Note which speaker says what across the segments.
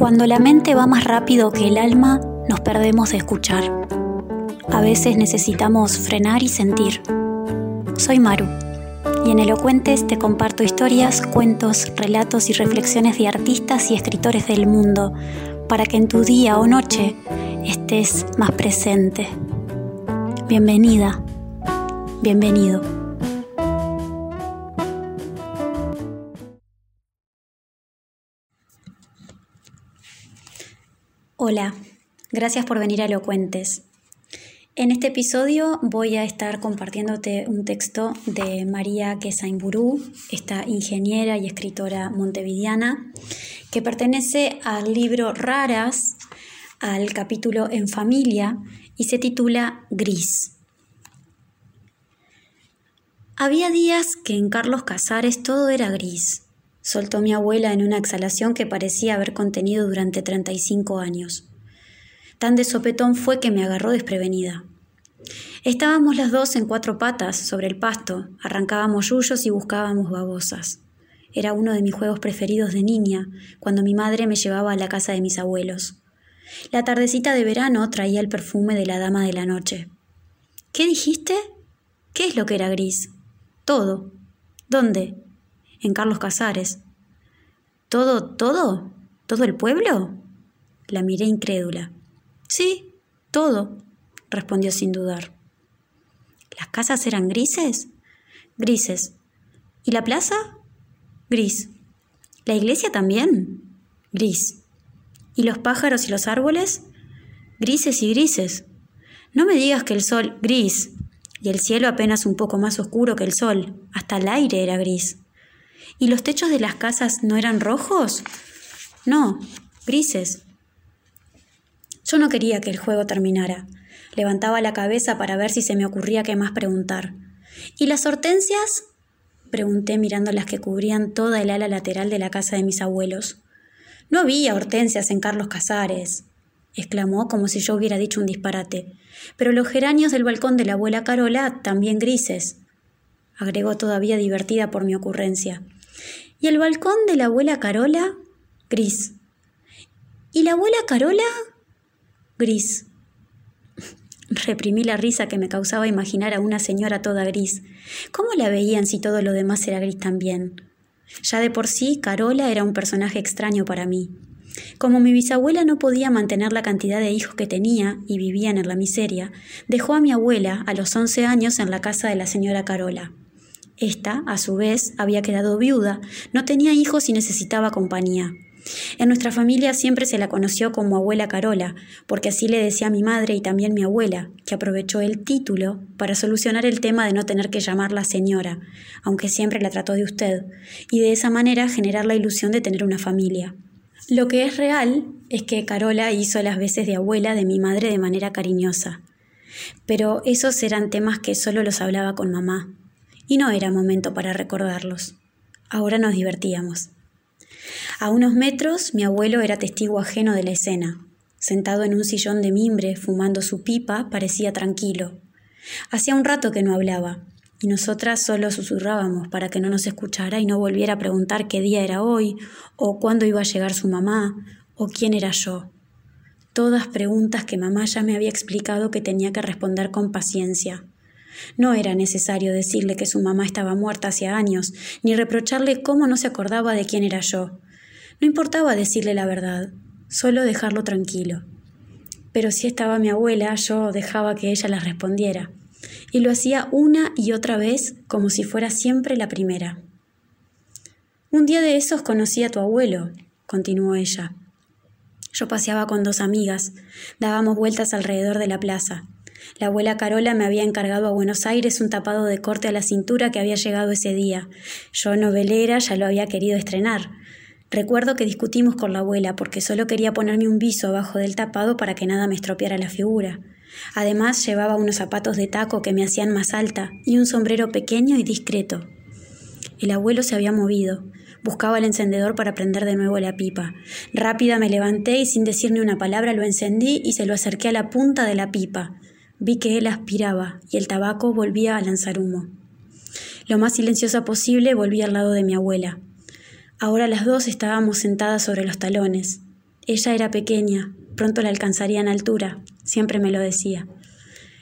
Speaker 1: Cuando la mente va más rápido que el alma, nos perdemos de escuchar. A veces necesitamos frenar y sentir. Soy Maru, y en Elocuentes te comparto historias, cuentos, relatos y reflexiones de artistas y escritores del mundo, para que en tu día o noche estés más presente. Bienvenida, bienvenido. Hola, gracias por venir a Elocuentes. En este episodio voy a estar compartiéndote un texto de María Quesaimburú, esta ingeniera y escritora montevideana, que pertenece al libro Raras, al capítulo En familia, y se titula Gris. Había días que en Carlos Casares todo era gris soltó mi abuela en una exhalación que parecía haber contenido durante 35 años. Tan de sopetón fue que me agarró desprevenida. Estábamos las dos en cuatro patas sobre el pasto, arrancábamos yuyos y buscábamos babosas. Era uno de mis juegos preferidos de niña, cuando mi madre me llevaba a la casa de mis abuelos. La tardecita de verano traía el perfume de la dama de la noche. ¿Qué dijiste? ¿Qué es lo que era gris? Todo. ¿Dónde? En Carlos Casares. ¿Todo, todo? ¿Todo el pueblo? La miré incrédula. Sí, todo, respondió sin dudar. ¿Las casas eran grises? Grises. ¿Y la plaza? Gris. ¿La iglesia también? Gris. ¿Y los pájaros y los árboles? Grises y grises. No me digas que el sol gris y el cielo apenas un poco más oscuro que el sol. Hasta el aire era gris. ¿Y los techos de las casas no eran rojos? No, grises. Yo no quería que el juego terminara. Levantaba la cabeza para ver si se me ocurría qué más preguntar. ¿Y las hortensias? Pregunté mirando las que cubrían toda el ala lateral de la casa de mis abuelos. No había hortensias en Carlos Casares, exclamó como si yo hubiera dicho un disparate. Pero los geranios del balcón de la abuela Carola también grises, agregó todavía divertida por mi ocurrencia. ¿Y el balcón de la abuela Carola? Gris. ¿Y la abuela Carola? Gris. Reprimí la risa que me causaba imaginar a una señora toda gris. ¿Cómo la veían si todo lo demás era gris también? Ya de por sí, Carola era un personaje extraño para mí. Como mi bisabuela no podía mantener la cantidad de hijos que tenía y vivían en la miseria, dejó a mi abuela a los once años en la casa de la señora Carola. Esta, a su vez, había quedado viuda, no tenía hijos y necesitaba compañía. En nuestra familia siempre se la conoció como abuela Carola, porque así le decía mi madre y también mi abuela, que aprovechó el título para solucionar el tema de no tener que llamarla señora, aunque siempre la trató de usted, y de esa manera generar la ilusión de tener una familia. Lo que es real es que Carola hizo las veces de abuela de mi madre de manera cariñosa. Pero esos eran temas que solo los hablaba con mamá, y no era momento para recordarlos. Ahora nos divertíamos. A unos metros mi abuelo era testigo ajeno de la escena. Sentado en un sillón de mimbre, fumando su pipa, parecía tranquilo. Hacía un rato que no hablaba, y nosotras solo susurrábamos para que no nos escuchara y no volviera a preguntar qué día era hoy, o cuándo iba a llegar su mamá, o quién era yo. Todas preguntas que mamá ya me había explicado que tenía que responder con paciencia. No era necesario decirle que su mamá estaba muerta hacía años, ni reprocharle cómo no se acordaba de quién era yo. No importaba decirle la verdad, solo dejarlo tranquilo. Pero si estaba mi abuela, yo dejaba que ella la respondiera. Y lo hacía una y otra vez como si fuera siempre la primera. Un día de esos conocí a tu abuelo, continuó ella. Yo paseaba con dos amigas, dábamos vueltas alrededor de la plaza. La abuela Carola me había encargado a Buenos Aires un tapado de corte a la cintura que había llegado ese día. Yo, novelera, ya lo había querido estrenar. Recuerdo que discutimos con la abuela porque solo quería ponerme un viso abajo del tapado para que nada me estropeara la figura. Además llevaba unos zapatos de taco que me hacían más alta y un sombrero pequeño y discreto. El abuelo se había movido. Buscaba el encendedor para prender de nuevo la pipa. Rápida me levanté y sin decir ni una palabra lo encendí y se lo acerqué a la punta de la pipa. Vi que él aspiraba y el tabaco volvía a lanzar humo. Lo más silenciosa posible volví al lado de mi abuela. Ahora las dos estábamos sentadas sobre los talones. Ella era pequeña, pronto la alcanzaría en altura, siempre me lo decía.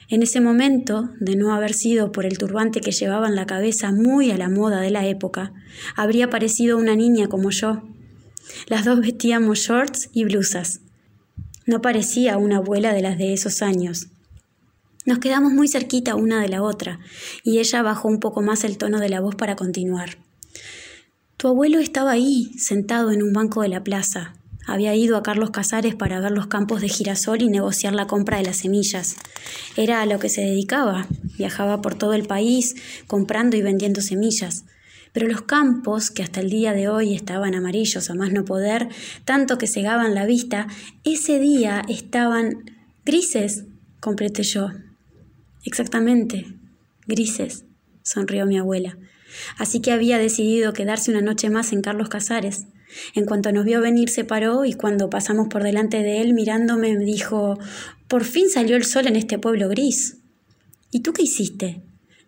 Speaker 1: En ese momento, de no haber sido por el turbante que llevaba en la cabeza muy a la moda de la época, habría parecido una niña como yo. Las dos vestíamos shorts y blusas. No parecía una abuela de las de esos años. Nos quedamos muy cerquita una de la otra, y ella bajó un poco más el tono de la voz para continuar. Tu abuelo estaba ahí, sentado en un banco de la plaza, había ido a Carlos Casares para ver los campos de girasol y negociar la compra de las semillas. Era a lo que se dedicaba. Viajaba por todo el país comprando y vendiendo semillas. Pero los campos, que hasta el día de hoy estaban amarillos a más no poder, tanto que cegaban la vista, ese día estaban grises, completé yo. Exactamente, grises, sonrió mi abuela. Así que había decidido quedarse una noche más en Carlos Casares. En cuanto nos vio venir se paró y cuando pasamos por delante de él mirándome me dijo, por fin salió el sol en este pueblo gris. ¿Y tú qué hiciste?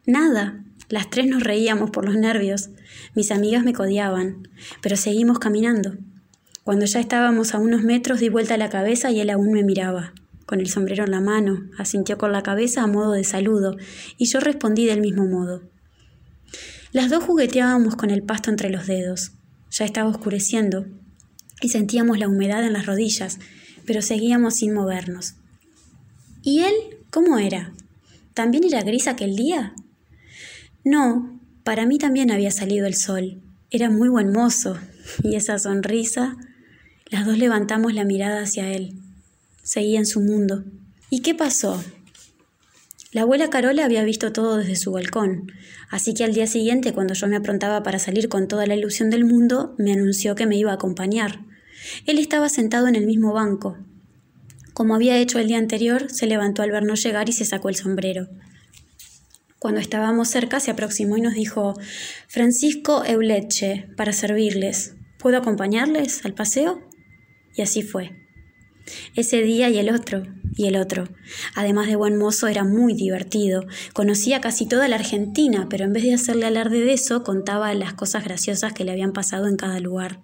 Speaker 1: Nada. Las tres nos reíamos por los nervios. Mis amigas me codiaban, pero seguimos caminando. Cuando ya estábamos a unos metros di vuelta la cabeza y él aún me miraba. Con el sombrero en la mano, asintió con la cabeza a modo de saludo, y yo respondí del mismo modo. Las dos jugueteábamos con el pasto entre los dedos. Ya estaba oscureciendo y sentíamos la humedad en las rodillas, pero seguíamos sin movernos. ¿Y él cómo era? ¿También era gris aquel día? No, para mí también había salido el sol. Era muy buen mozo. Y esa sonrisa. Las dos levantamos la mirada hacia él. Seguía en su mundo. ¿Y qué pasó? La abuela Carola había visto todo desde su balcón, así que al día siguiente, cuando yo me aprontaba para salir con toda la ilusión del mundo, me anunció que me iba a acompañar. Él estaba sentado en el mismo banco. Como había hecho el día anterior, se levantó al vernos llegar y se sacó el sombrero. Cuando estábamos cerca, se aproximó y nos dijo Francisco Euleche, para servirles. ¿Puedo acompañarles al paseo? Y así fue. Ese día y el otro, y el otro. Además de buen mozo, era muy divertido. Conocía casi toda la Argentina, pero en vez de hacerle alarde de eso, contaba las cosas graciosas que le habían pasado en cada lugar.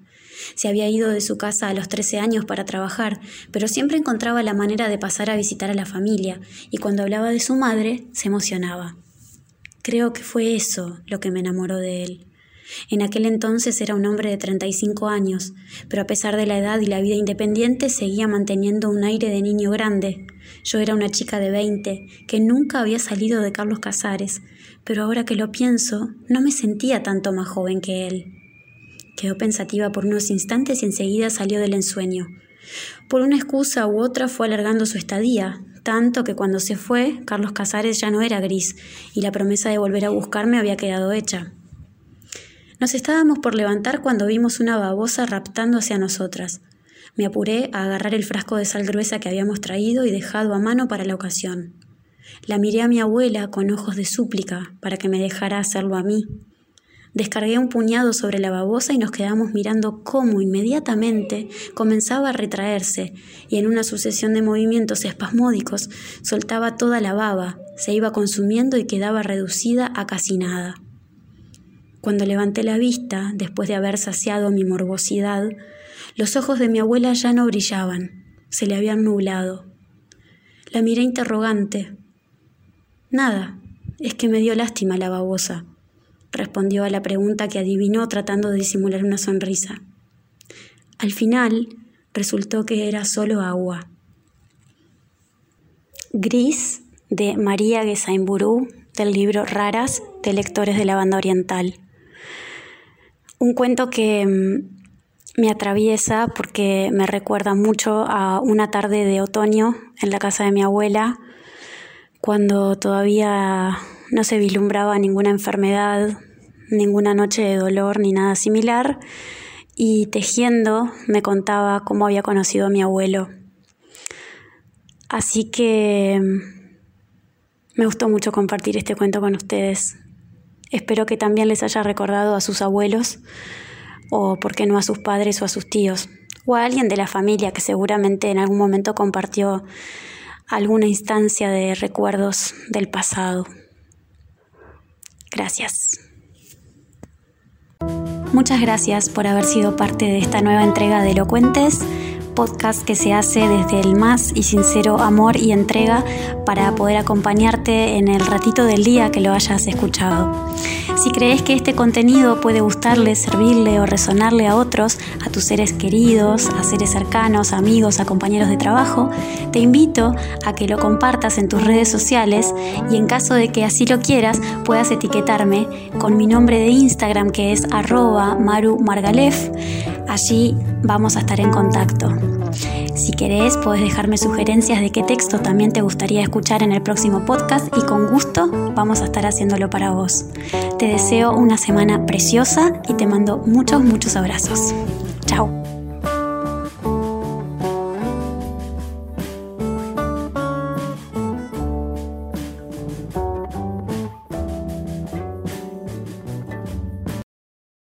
Speaker 1: Se había ido de su casa a los 13 años para trabajar, pero siempre encontraba la manera de pasar a visitar a la familia, y cuando hablaba de su madre, se emocionaba. Creo que fue eso lo que me enamoró de él. En aquel entonces era un hombre de 35 años, pero a pesar de la edad y la vida independiente seguía manteniendo un aire de niño grande. Yo era una chica de 20, que nunca había salido de Carlos Casares, pero ahora que lo pienso, no me sentía tanto más joven que él. Quedó pensativa por unos instantes y enseguida salió del ensueño. Por una excusa u otra fue alargando su estadía, tanto que cuando se fue, Carlos Casares ya no era gris, y la promesa de volver a buscarme había quedado hecha. Nos estábamos por levantar cuando vimos una babosa raptando hacia nosotras. Me apuré a agarrar el frasco de sal gruesa que habíamos traído y dejado a mano para la ocasión. La miré a mi abuela con ojos de súplica para que me dejara hacerlo a mí. Descargué un puñado sobre la babosa y nos quedamos mirando cómo inmediatamente comenzaba a retraerse y en una sucesión de movimientos espasmódicos soltaba toda la baba, se iba consumiendo y quedaba reducida a casi nada. Cuando levanté la vista, después de haber saciado mi morbosidad, los ojos de mi abuela ya no brillaban, se le habían nublado. La miré interrogante. Nada, es que me dio lástima la babosa, respondió a la pregunta que adivinó tratando de disimular una sonrisa. Al final, resultó que era solo agua. Gris de María Gesaimburu del libro Raras de Lectores de la Banda Oriental. Un cuento que mm, me atraviesa porque me recuerda mucho a una tarde de otoño en la casa de mi abuela, cuando todavía no se vislumbraba ninguna enfermedad, ninguna noche de dolor ni nada similar, y tejiendo me contaba cómo había conocido a mi abuelo. Así que mm, me gustó mucho compartir este cuento con ustedes. Espero que también les haya recordado a sus abuelos o, por qué no, a sus padres o a sus tíos o a alguien de la familia que seguramente en algún momento compartió alguna instancia de recuerdos del pasado. Gracias. Muchas gracias por haber sido parte de esta nueva entrega de Elocuentes. Podcast que se hace desde el más y sincero amor y entrega para poder acompañarte en el ratito del día que lo hayas escuchado. Si crees que este contenido puede gustarle, servirle o resonarle a otros, a tus seres queridos, a seres cercanos, amigos, a compañeros de trabajo, te invito a que lo compartas en tus redes sociales y en caso de que así lo quieras, puedas etiquetarme con mi nombre de Instagram que es arroba marumargalef. Allí vamos a estar en contacto. Si querés, puedes dejarme sugerencias de qué texto también te gustaría escuchar en el próximo podcast y con gusto vamos a estar haciéndolo para vos. Te deseo una semana preciosa y te mando muchos, muchos abrazos. Chao.